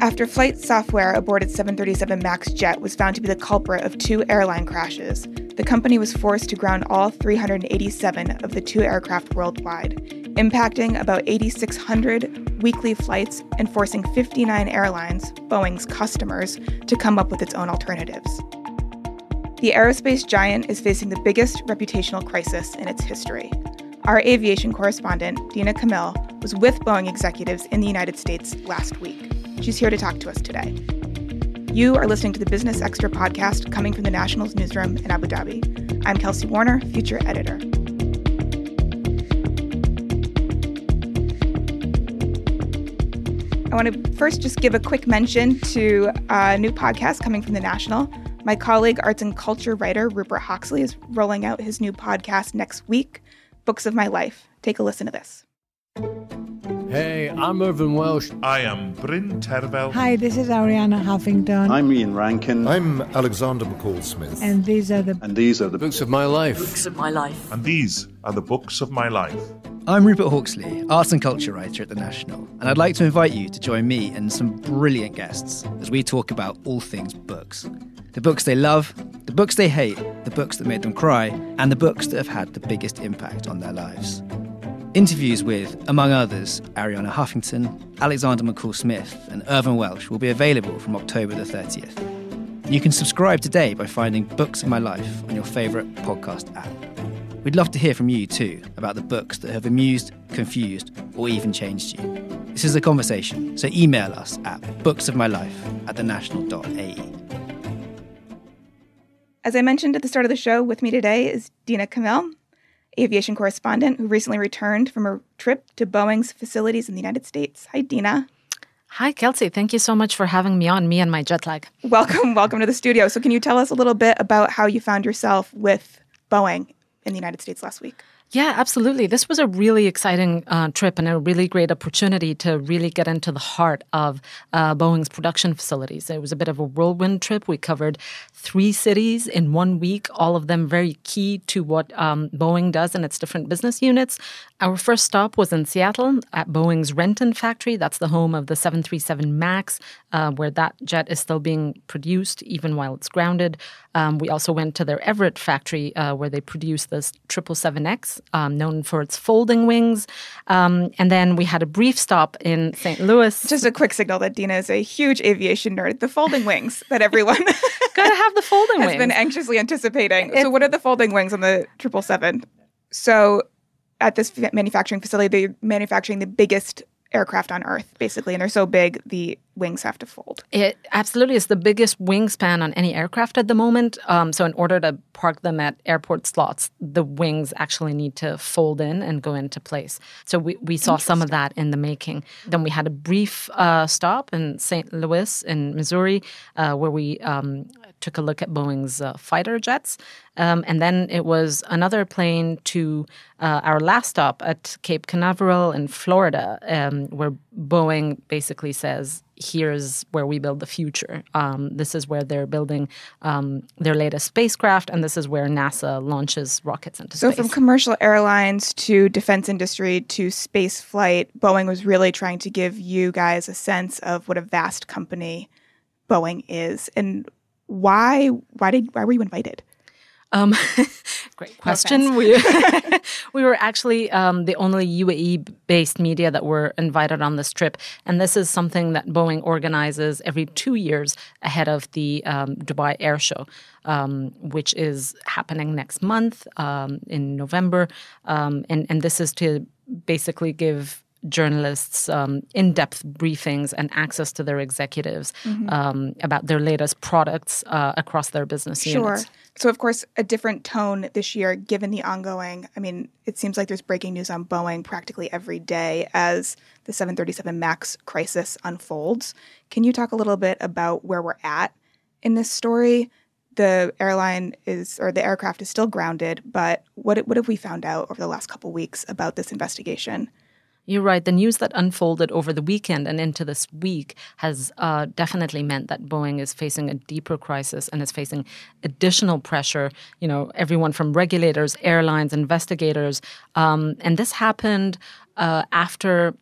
After flight software aboard its 737 MAX jet was found to be the culprit of two airline crashes, the company was forced to ground all 387 of the two aircraft worldwide, impacting about 8,600 weekly flights and forcing 59 airlines, Boeing's customers, to come up with its own alternatives. The aerospace giant is facing the biggest reputational crisis in its history. Our aviation correspondent, Dina Kamil, was with Boeing executives in the United States last week. She's here to talk to us today. You are listening to the Business Extra podcast coming from the Nationals newsroom in Abu Dhabi. I'm Kelsey Warner, future editor. I want to first just give a quick mention to a new podcast coming from the National. My colleague, arts and culture writer Rupert Hawksley, is rolling out his new podcast next week, Books of My Life. Take a listen to this. Hey, I'm Irvine Welsh. I am Bryn Terfel. Hi, this is Arianna Huffington. I'm Ian Rankin. I'm Alexander McCall Smith. And these are the and these are the books of my life. Books of my life. And these are the books of my life. I'm Rupert Hawksley, arts and culture writer at The National, and I'd like to invite you to join me and some brilliant guests as we talk about all things books. The books they love, the books they hate, the books that made them cry, and the books that have had the biggest impact on their lives. Interviews with, among others, Arianna Huffington, Alexander McCall Smith, and Irvine Welsh will be available from October the 30th. You can subscribe today by finding Books of My Life on your favourite podcast app. We'd love to hear from you too about the books that have amused, confused, or even changed you. This is a conversation, so email us at booksofmylife at thenational.ae. As I mentioned at the start of the show, with me today is Dina Kamil, aviation correspondent who recently returned from a trip to Boeing's facilities in the United States. Hi, Dina. Hi, Kelsey. Thank you so much for having me on, me and my jet lag. Welcome, welcome to the studio. So, can you tell us a little bit about how you found yourself with Boeing in the United States last week? Yeah, absolutely. This was a really exciting uh, trip and a really great opportunity to really get into the heart of uh, Boeing's production facilities. It was a bit of a whirlwind trip. We covered three cities in one week, all of them very key to what um, Boeing does in its different business units. Our first stop was in Seattle at Boeing's Renton factory. That's the home of the 737 MAX, uh, where that jet is still being produced even while it's grounded. Um, we also went to their Everett factory uh, where they produce this 777X, um, known for its folding wings. Um, and then we had a brief stop in St. Louis. Just a quick signal that Dina is a huge aviation nerd. The folding wings that everyone gotta have the folding has wings. been anxiously anticipating. so, what are the folding wings on the 777? So, at this manufacturing facility, they're manufacturing the biggest aircraft on Earth, basically, and they're so big the wings have to fold. It absolutely is the biggest wingspan on any aircraft at the moment. Um, so, in order to park them at airport slots, the wings actually need to fold in and go into place. So, we, we saw some of that in the making. Then we had a brief uh, stop in St. Louis in Missouri, uh, where we um, took a look at Boeing's uh, fighter jets. Um, and then it was another plane to uh, our last stop at Cape Canaveral in Florida, um, where Boeing basically says, here's where we build the future. Um, this is where they're building um, their latest spacecraft, and this is where NASA launches rockets into so space. So, from commercial airlines to defense industry to space flight, Boeing was really trying to give you guys a sense of what a vast company Boeing is, and why why did why were you invited? Um, great question. We we were actually um, the only UAE based media that were invited on this trip, and this is something that Boeing organizes every two years ahead of the um, Dubai Air Show, um, which is happening next month um, in November, um, and and this is to basically give journalists um, in-depth briefings and access to their executives mm-hmm. um, about their latest products uh, across their business sure. units. So, of course, a different tone this year, given the ongoing. I mean, it seems like there's breaking news on Boeing practically every day as the 737 MAX crisis unfolds. Can you talk a little bit about where we're at in this story? The airline is, or the aircraft is still grounded, but what what have we found out over the last couple weeks about this investigation? You're right. The news that unfolded over the weekend and into this week has uh, definitely meant that Boeing is facing a deeper crisis and is facing additional pressure. You know, everyone from regulators, airlines, investigators, um, and this happened uh, after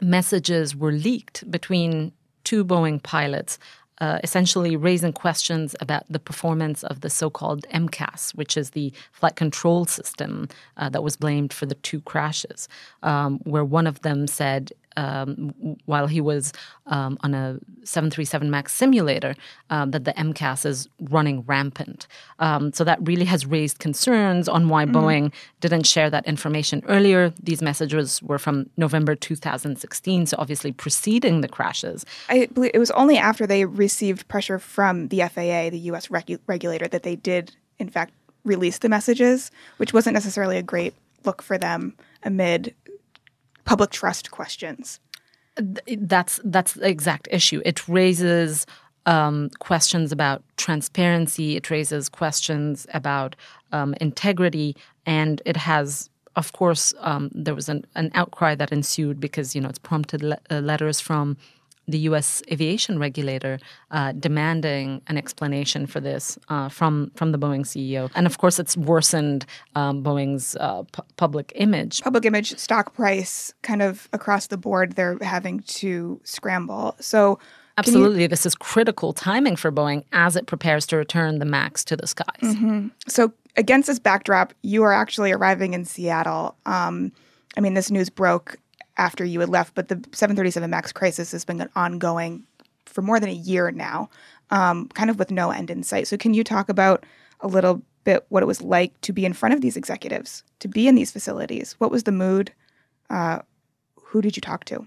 messages were leaked between two Boeing pilots uh, essentially raising questions about the performance of the so-called MCAS, which is the flight control system uh, that was blamed for the two crashes, um, where one of them said um, while he was um, on a 737 MAX simulator um, that the MCAS is running rampant. Um, so that really has raised concerns on why mm-hmm. Boeing didn't share that information earlier. These messages were from November 2016, so obviously preceding the crashes. I believe it was only after they received pressure from the FAA, the U.S. Regu- regulator, that they did, in fact, release the messages, which wasn't necessarily a great look for them amid public trust questions. That's that's the exact issue. It raises um, questions about transparency. It raises questions about um, integrity, and it has, of course, um, there was an, an, outcry that ensued because you know it's prompted le- uh, letters from the U.S. aviation regulator uh, demanding an explanation for this uh, from from the Boeing CEO, and of course, it's worsened um, Boeing's uh, pu- public image. Public image, stock price, kind of across the board, they're having to scramble. So. Absolutely, you... this is critical timing for Boeing as it prepares to return the Max to the skies. Mm-hmm. So, against this backdrop, you are actually arriving in Seattle. Um, I mean, this news broke after you had left, but the 737 MAX crisis has been ongoing for more than a year now, um, kind of with no end in sight. So, can you talk about a little bit what it was like to be in front of these executives, to be in these facilities? What was the mood? Uh, who did you talk to?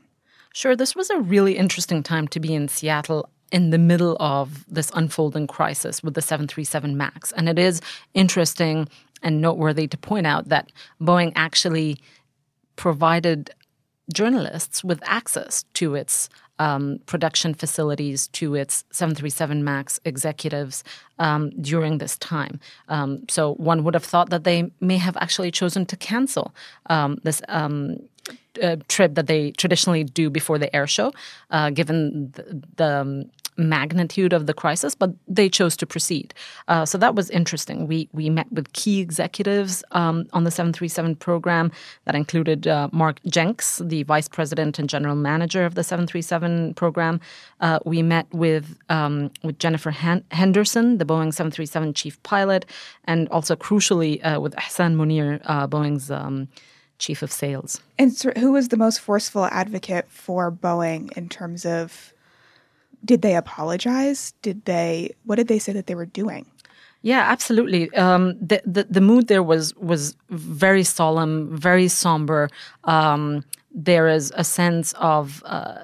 Sure, this was a really interesting time to be in Seattle in the middle of this unfolding crisis with the 737 MAX. And it is interesting and noteworthy to point out that Boeing actually provided journalists with access to its um, production facilities, to its 737 MAX executives um, during this time. Um, so one would have thought that they may have actually chosen to cancel um, this um, uh, trip that they traditionally do before the air show, uh, given the, the um, magnitude of the crisis, but they chose to proceed. Uh, so that was interesting. We we met with key executives um, on the 737 program that included uh, Mark Jenks, the vice president and general manager of the 737 program. Uh, we met with um, with Jennifer Henderson, the Boeing 737 chief pilot, and also crucially uh, with Ihssane Mounir, uh, Boeing's um, chief of sales. And so who was the most forceful advocate for Boeing in terms of did they apologize? Did they? What did they say that they were doing? Yeah, absolutely. Um, the, the, the mood there was was very solemn, very somber. Um, there is a sense of uh,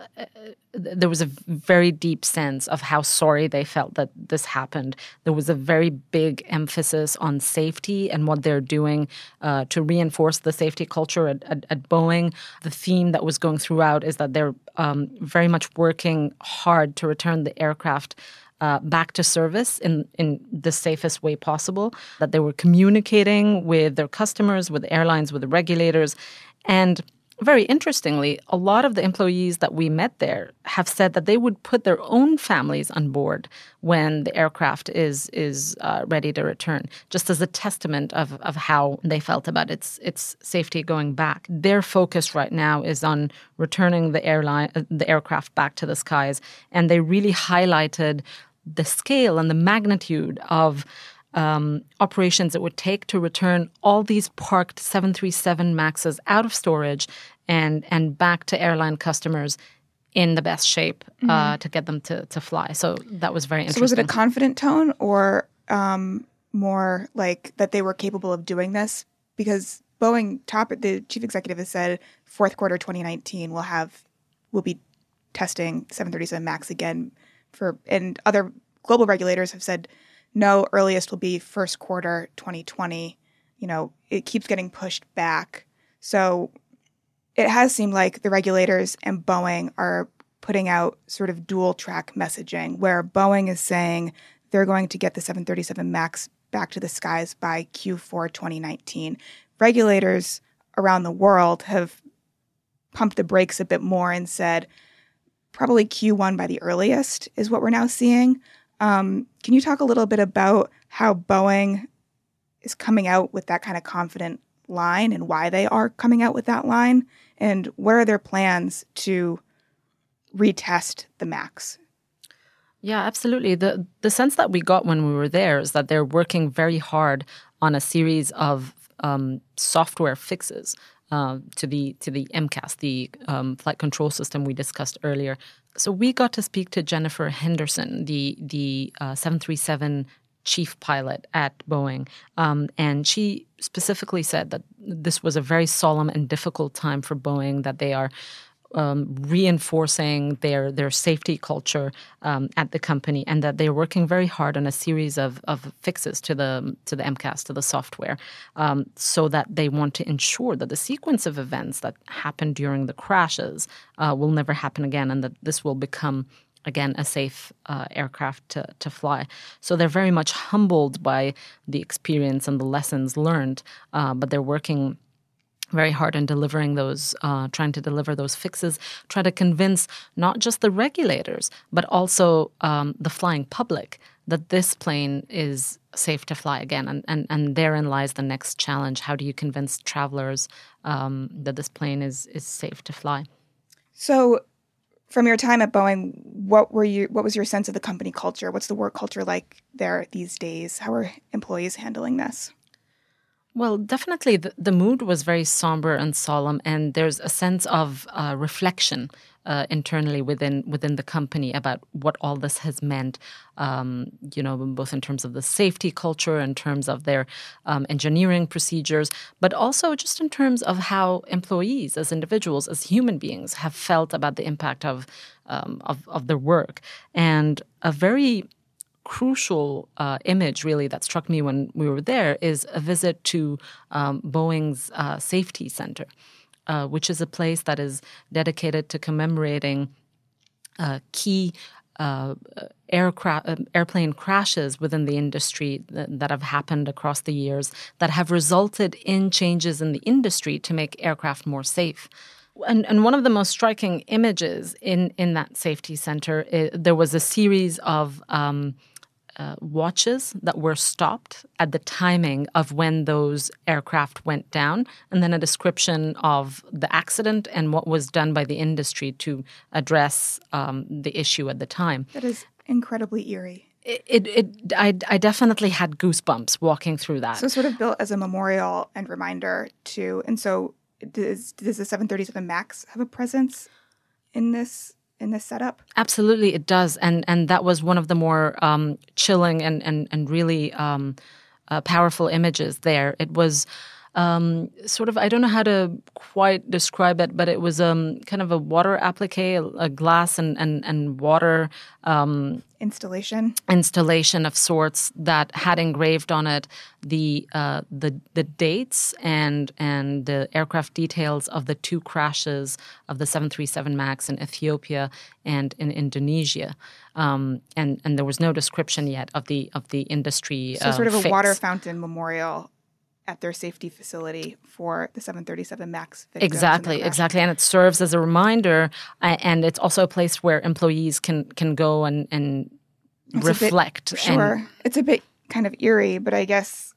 there was a very deep sense of how sorry they felt that this happened. There was a very big emphasis on safety and what they're doing uh, to reinforce the safety culture at, at, at, Boeing. The theme that was going throughout is that they're um, very much working hard to return the aircraft. Uh, back to service in, in the safest way possible, that they were communicating with their customers, with airlines, with the regulators. And very interestingly, a lot of the employees that we met there have said that they would put their own families on board when the aircraft is is uh, ready to return, just as a testament of, of how they felt about its its safety going back. Their focus right now is on returning the airline uh, the aircraft back to the skies, and they really highlighted the scale and the magnitude of um, operations it would take to return all these parked 737 Maxes out of storage and and back to airline customers in the best shape uh, mm-hmm. to get them to, to fly. So that was very interesting. So was it a confident tone or um, more like that they were capable of doing this? Because Boeing top the chief executive has said fourth quarter 2019 will have will be testing 737 Max again for and other global regulators have said no, earliest will be first quarter 2020. You know, it keeps getting pushed back. So it has seemed like the regulators and Boeing are putting out sort of dual track messaging where Boeing is saying they're going to get the 737 MAX back to the skies by Q4 2019. Regulators around the world have pumped the brakes a bit more and said probably Q1 by the earliest is what we're now seeing. Um, can you talk a little bit about how Boeing is coming out with that kind of confident line and why they are coming out with that line? And what are their plans to retest the MAX? Yeah, absolutely. The the sense that we got when we were there is that they're working very hard on a series of um, software fixes uh, to the to the MCAS, the um, flight control system we discussed earlier. So we got to speak to Jennifer Henderson, the the uh, 737 chief pilot at Boeing, um, and she specifically said that this was a very solemn and difficult time for Boeing. That they are um, reinforcing their their safety culture um, at the company, and that they're working very hard on a series of, of fixes to the to the MCAS to the software, um, so that they want to ensure that the sequence of events that happened during the crashes uh, will never happen again, and that this will become again a safe uh, aircraft to, to fly. So they're very much humbled by the experience and the lessons learned, uh, but they're working very hard in delivering those, uh, trying to deliver those fixes, try to convince not just the regulators, but also um, the flying public that this plane is safe to fly again. And, and, and therein lies the next challenge. How do you convince travelers um, that this plane is, is safe to fly? So, from your time at Boeing, what were you? What was your sense of the company culture? What's the work culture like there these days? How are employees handling this? Well, definitely the, the mood was very somber and solemn, and there's a sense of uh, reflection uh, internally within within the company about what all this has meant. Um, you know, both in terms of the safety culture, in terms of their um, engineering procedures, but also just in terms of how employees, as individuals, as human beings, have felt about the impact of um, of, of their work, and a very crucial uh, image, really, that struck me when we were there is a visit to um, Boeing's uh, Safety Center, uh, which is a place that is dedicated to commemorating uh, key. Uh, aircraft, uh, airplane crashes within the industry that, that have happened across the years that have resulted in changes in the industry to make aircraft more safe. And, and, one of the most striking images in, in that safety center, is, there was a series of um, uh, watches that were stopped at the timing of when those aircraft went down, and then a description of the accident and what was done by the industry to address um, the issue at the time. That is incredibly eerie. It, it, it I, I definitely had goosebumps walking through that. So, sort of built as a memorial and reminder to, and so does, does the 737 MAX have a presence in this in this setup? Absolutely, it does, and and that was one of the more um, chilling and and and really um, uh, powerful images there. It was. Um, sort of, I don't know how to quite describe it, but it was um, kind of a water applique, a, a glass and, and, and water um, installation installation of sorts that had engraved on it the uh, the the dates and and the aircraft details of the two crashes of the 737 Max in Ethiopia and in Indonesia. Um, and and there was no description yet of the of the industry. So sort of uh, a water fountain memorial at their safety facility for the 737 MAX. Exactly, exactly, and it serves as a reminder, uh, and it's also a place where employees can can go and and It's a bit- reflect. Sure, And, it's a bit kind of eerie, but I guess,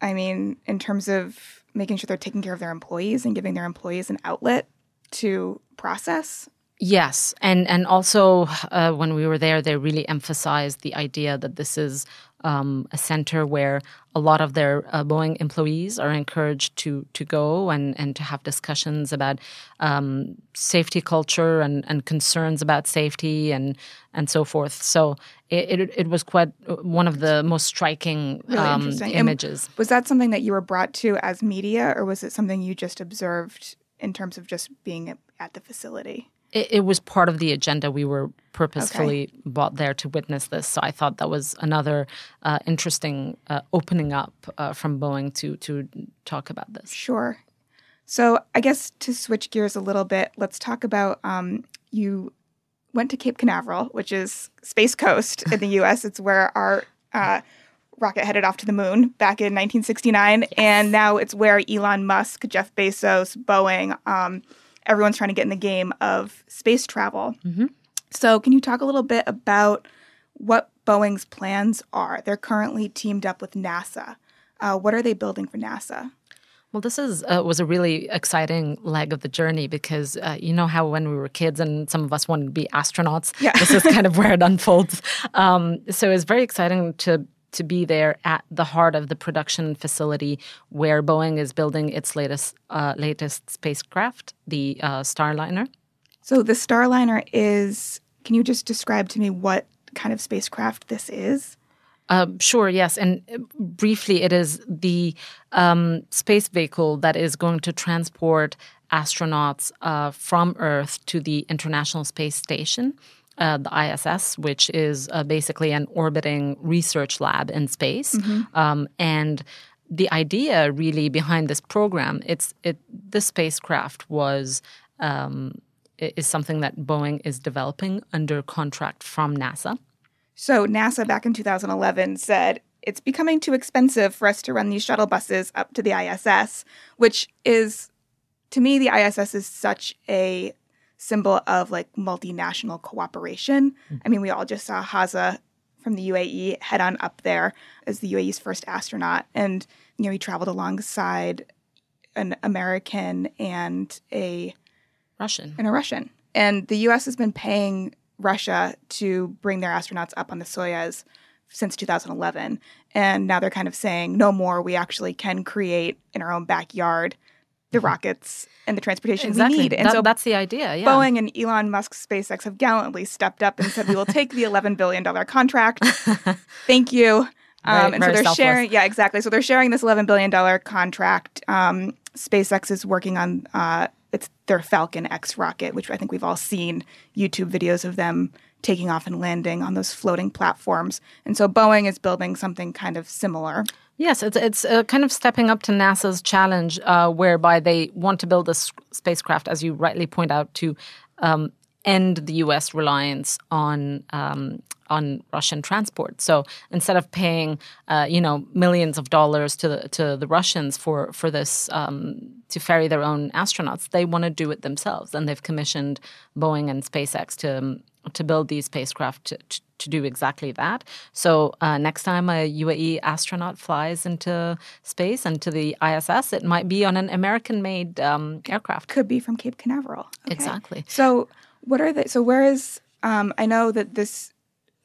I mean, in terms of making sure they're taking care of their employees and giving their employees an outlet to process. Yes, and and also uh, when we were there, they really emphasized the idea that this is um, a center where a lot of their uh, Boeing employees are encouraged to to go and and to have discussions about um, safety culture and and concerns about safety and and so forth. So it it, it was quite one of the most striking Really um, interesting. And images. Was that something that you were brought to as media, or was it something you just observed in terms of just being at the facility? It, it was part of the agenda. We were purposefully brought there to witness this. So I thought that was another uh, interesting uh, opening up uh, from Boeing to to talk about this. Sure. So I guess to switch gears a little bit, let's talk about um, you went to Cape Canaveral, which is Space Coast in the U.S. It's where our uh, rocket headed off to the moon back in 1969, and now it's where Elon Musk, Jeff Bezos, Boeing, um, everyone's trying to get in the game of space travel. So can you talk a little bit about what Boeing's plans are? They're currently teamed up with NASA. Uh, what are they building for NASA? Well, this is uh, was a really exciting leg of the journey because uh, you know how when we were kids and some of us wanted to be astronauts. Yeah. this is kind of where it unfolds. Um, so it's very exciting to to be there at the heart of the production facility where Boeing is building its latest uh, latest spacecraft, the uh, Starliner. So the Starliner is. Can you just describe to me what kind of spacecraft this is? Uh, sure, yes. And uh, briefly, it is the um, space vehicle that is going to transport astronauts uh, from Earth to the International Space Station, uh, the ISS, which is uh, basically an orbiting research lab in space. Um, and the idea really behind this program, it's it this spacecraft was. Um, is something that Boeing is developing under contract from NASA. So NASA back in 2011 said it's becoming too expensive for us to run these shuttle buses up to the ISS, which is to me the ISS is such a symbol of like multinational cooperation. Hmm. I mean, we all just saw Hazza from the UAE head on up there as the UAE's first astronaut and you know he traveled alongside an American and a Russian. and a Russian. And the US has been paying Russia to bring their astronauts up on the Soyuz since 2011. And now they're kind of saying, no more, we actually can create in our own backyard the rockets and the transportation Exactly. we need. And That- so that's the idea. Yeah. Boeing and Elon Musk's SpaceX have gallantly stepped up and said, we will take the $11 billion contract. Thank you. Um, Very- and so they're selfless. sharing, yeah, exactly. So they're sharing this $11 billion contract. Um, SpaceX is working on uh, it's their Falcon X rocket, which I think we've all seen YouTube videos of them taking off and landing on those floating platforms. And so Boeing is building something kind of similar. Yes, it's it's uh, kind of stepping up to NASA's challenge, uh, whereby they want to build a s- spacecraft, as you rightly point out, to um, end the U.S. reliance on um, on Russian transport. So instead of paying, uh, you know, millions of dollars to the to the Russians for for this um, to ferry their own astronauts, they want to do it themselves, and they've commissioned Boeing and SpaceX to um, to build these spacecraft to, to, to do exactly that. So uh, next time a UAE astronaut flies into space and to the ISS, it might be on an American-made um, aircraft. Could be from Cape Canaveral. Okay. Exactly. So what are the? So where is? Um, I know that this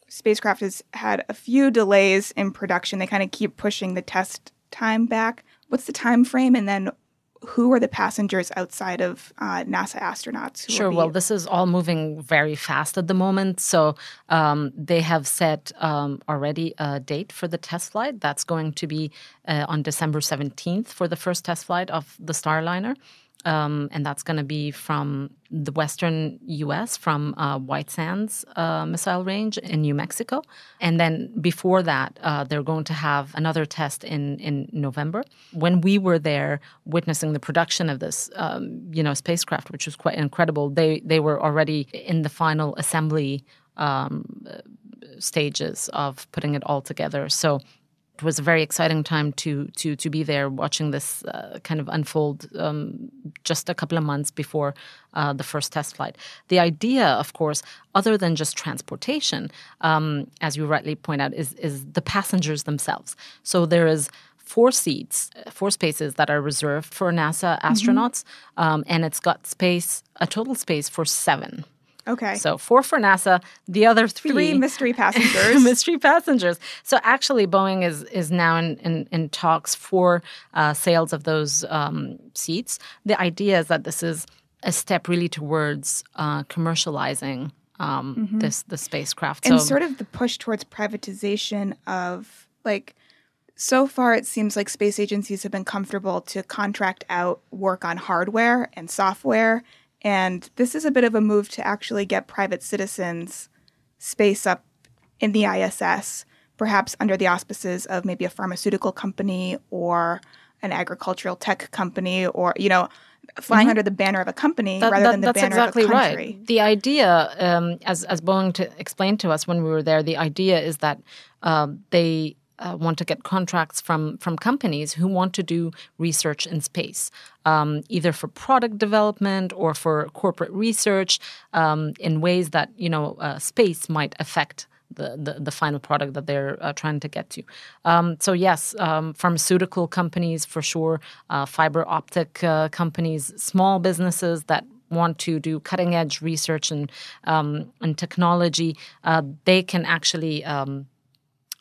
spacecraft has had a few delays in production. They kind of keep pushing the test time back. What's the time frame? And then who are the passengers outside of uh, NASA astronauts? Who Sure. be- Well, this is all moving very fast at the moment. So um, they have set um, already a date for the test flight. That's going to be uh, on December 17th for the first test flight of the Starliner. Um, and that's going to be from the western U.S., from uh, White Sands uh, missile range in New Mexico. And then before that, uh, they're going to have another test in, in November. When we were there witnessing the production of this, um, you know, spacecraft, which was quite incredible, they they were already in the final assembly um, stages of putting it all together. So it was a very exciting time to to to be there watching this uh, kind of unfold um, just a couple of months before uh, the first test flight. The idea, of course, other than just transportation, um, as you rightly point out, is is the passengers themselves. So there is four seats, four spaces that are reserved for NASA astronauts, um, and it's got space, a total space for seven. Okay. So four for NASA, the other three, Three mystery passengers. mystery passengers. So actually, Boeing is is now in in, in talks for uh, sales of those um, seats. The idea is that this is a step really towards uh, commercializing um, this the spacecraft. and so sort of the push towards privatization of like so far it seems like space agencies have been comfortable to contract out work on hardware and software and this is a bit of a move to actually get private citizens space up in the ISS perhaps under the auspices of maybe a pharmaceutical company or an agricultural tech company or you know flying under the banner of a company Mm-hmm. That- rather that- than the banner exactly of a country right. The idea, um, as as Boeing to explained to us when we were there, the idea is that um, they. Uh, want to get contracts from from companies who want to do research in space, um, either for product development or for corporate research um, in ways that you know uh, space might affect the, the, the final product that they're uh, trying to get to. Um, so yes, um, pharmaceutical companies for sure, uh, fiber optic uh, companies, small businesses that want to do cutting edge research and um, and technology, uh, they can actually um,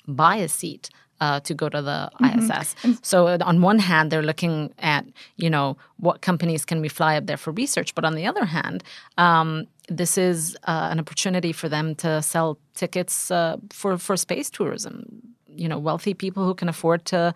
buy a seat. Uh, to go to the ISS. So uh, on one hand, they're looking at you know what companies can we fly up there for research, but on the other hand, um, this is uh, an opportunity for them to sell tickets uh, for for space tourism. You know, wealthy people who can afford to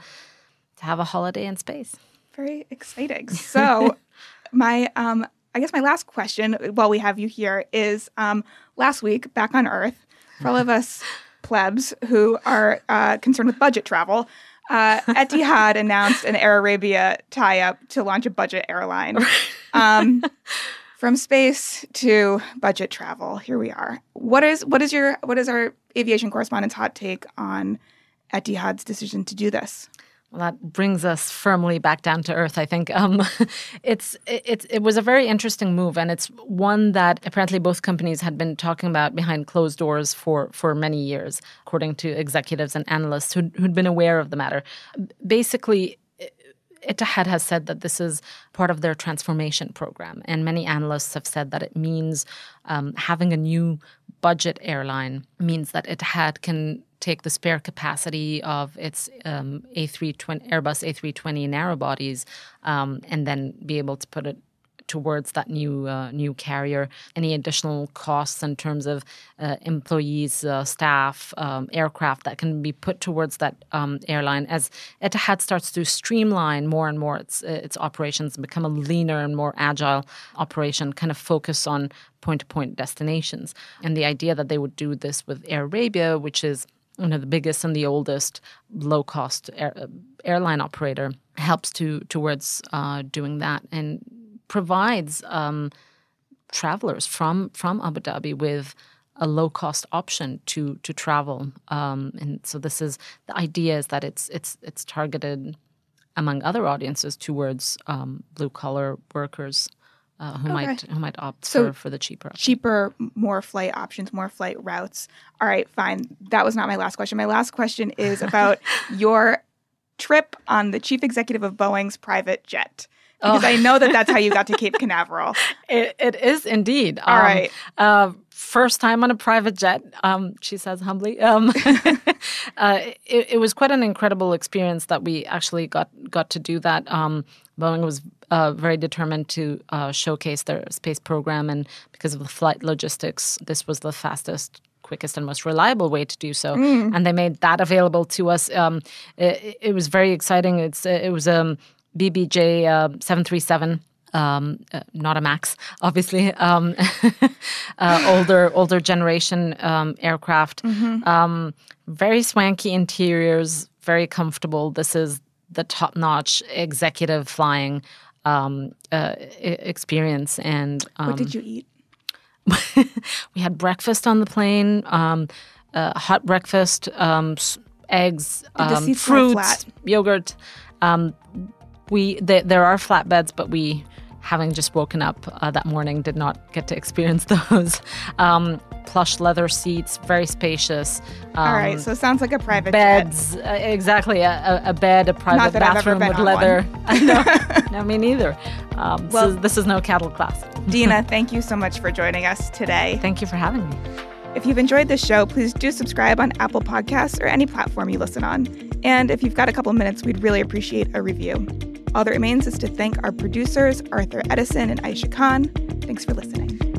to have a holiday in space. Very exciting. So, my um, I guess my last question, while we have you here, is um, last week back on Earth, for all of us plebs who are uh, concerned with budget travel. Uh, Etihad announced an Air Arabia tie-up to launch a budget airline. Um, from space to budget travel, here we are. What is what is your what is our aviation correspondent's hot take on Etihad's decision to do this? Well, that brings us firmly back down to earth. I think um, it's it, it was a very interesting move, and it's one that apparently both companies had been talking about behind closed doors for for many years, according to executives and analysts who'd, who'd been aware of the matter. Basically. Etihad has said that this is part of their transformation program, and many analysts have said that it means um, having a new budget airline means that Etihad can take the spare capacity of its um, A320 Airbus A320 narrow bodies um, and then be able to put it towards that new uh, new carrier. Any additional costs in terms of uh, employees, uh, staff, um, aircraft that can be put towards that um, airline as Etihad starts to streamline more and more its its operations, become a leaner and more agile operation, kind of focus on point to point destinations. And the idea that they would do this with Air Arabia, which is one of the biggest and the oldest low cost air, airline operator helps to towards uh, doing that and provides um, travelers from from Abu Dhabi with a low cost option to to travel. Um, and so this is the idea is that it's it's it's targeted among other audiences towards um, blue collar workers. Uh, who Okay. might who might opt So for, for the cheaper option. cheaper, more flight options, more flight routes. All right, fine. That was not my last question. My last question is about your trip on the chief executive of Boeing's private jet. Because I know that that's how you got to Cape Canaveral. It, it is indeed. All Um, right. Uh, first time on a private jet, um, she says humbly. Um, uh, it, it was quite an incredible experience that we actually got got to do that. Um, Boeing was uh, very determined to uh, showcase their space program, and because of the flight logistics, this was the fastest quickest and most reliable way to do so. And they made that available to us. Um, it, it was very exciting. It's it was a bbj uh, 737 um, uh, not a max obviously um, uh, older older generation um, aircraft. Um, very swanky interiors very comfortable. This is the top notch executive flying um, uh, experience and um, What did you eat? we had breakfast on the plane, um, uh, hot breakfast, um, s- eggs, um, fruits, yogurt. Um, we th- there are flatbeds, but we, having just woken up uh, that morning, did not get to experience those. Um, plush leather seats, very spacious. Um, All right, so it sounds like a private beds, uh, exactly. A, a, bed, a private that I've ever bathroom with leather. I know. no, me neither. Um, Well- this, is, this is no cattle class. Dina, thank you so much for joining us today. Thank you for having me. If you've enjoyed this show, please do subscribe on Apple Podcasts or any platform you listen on. And if you've got a couple minutes, we'd really appreciate a review. All that remains is to thank our producers, Arthur Edison and Aisha Khan. Thanks for listening.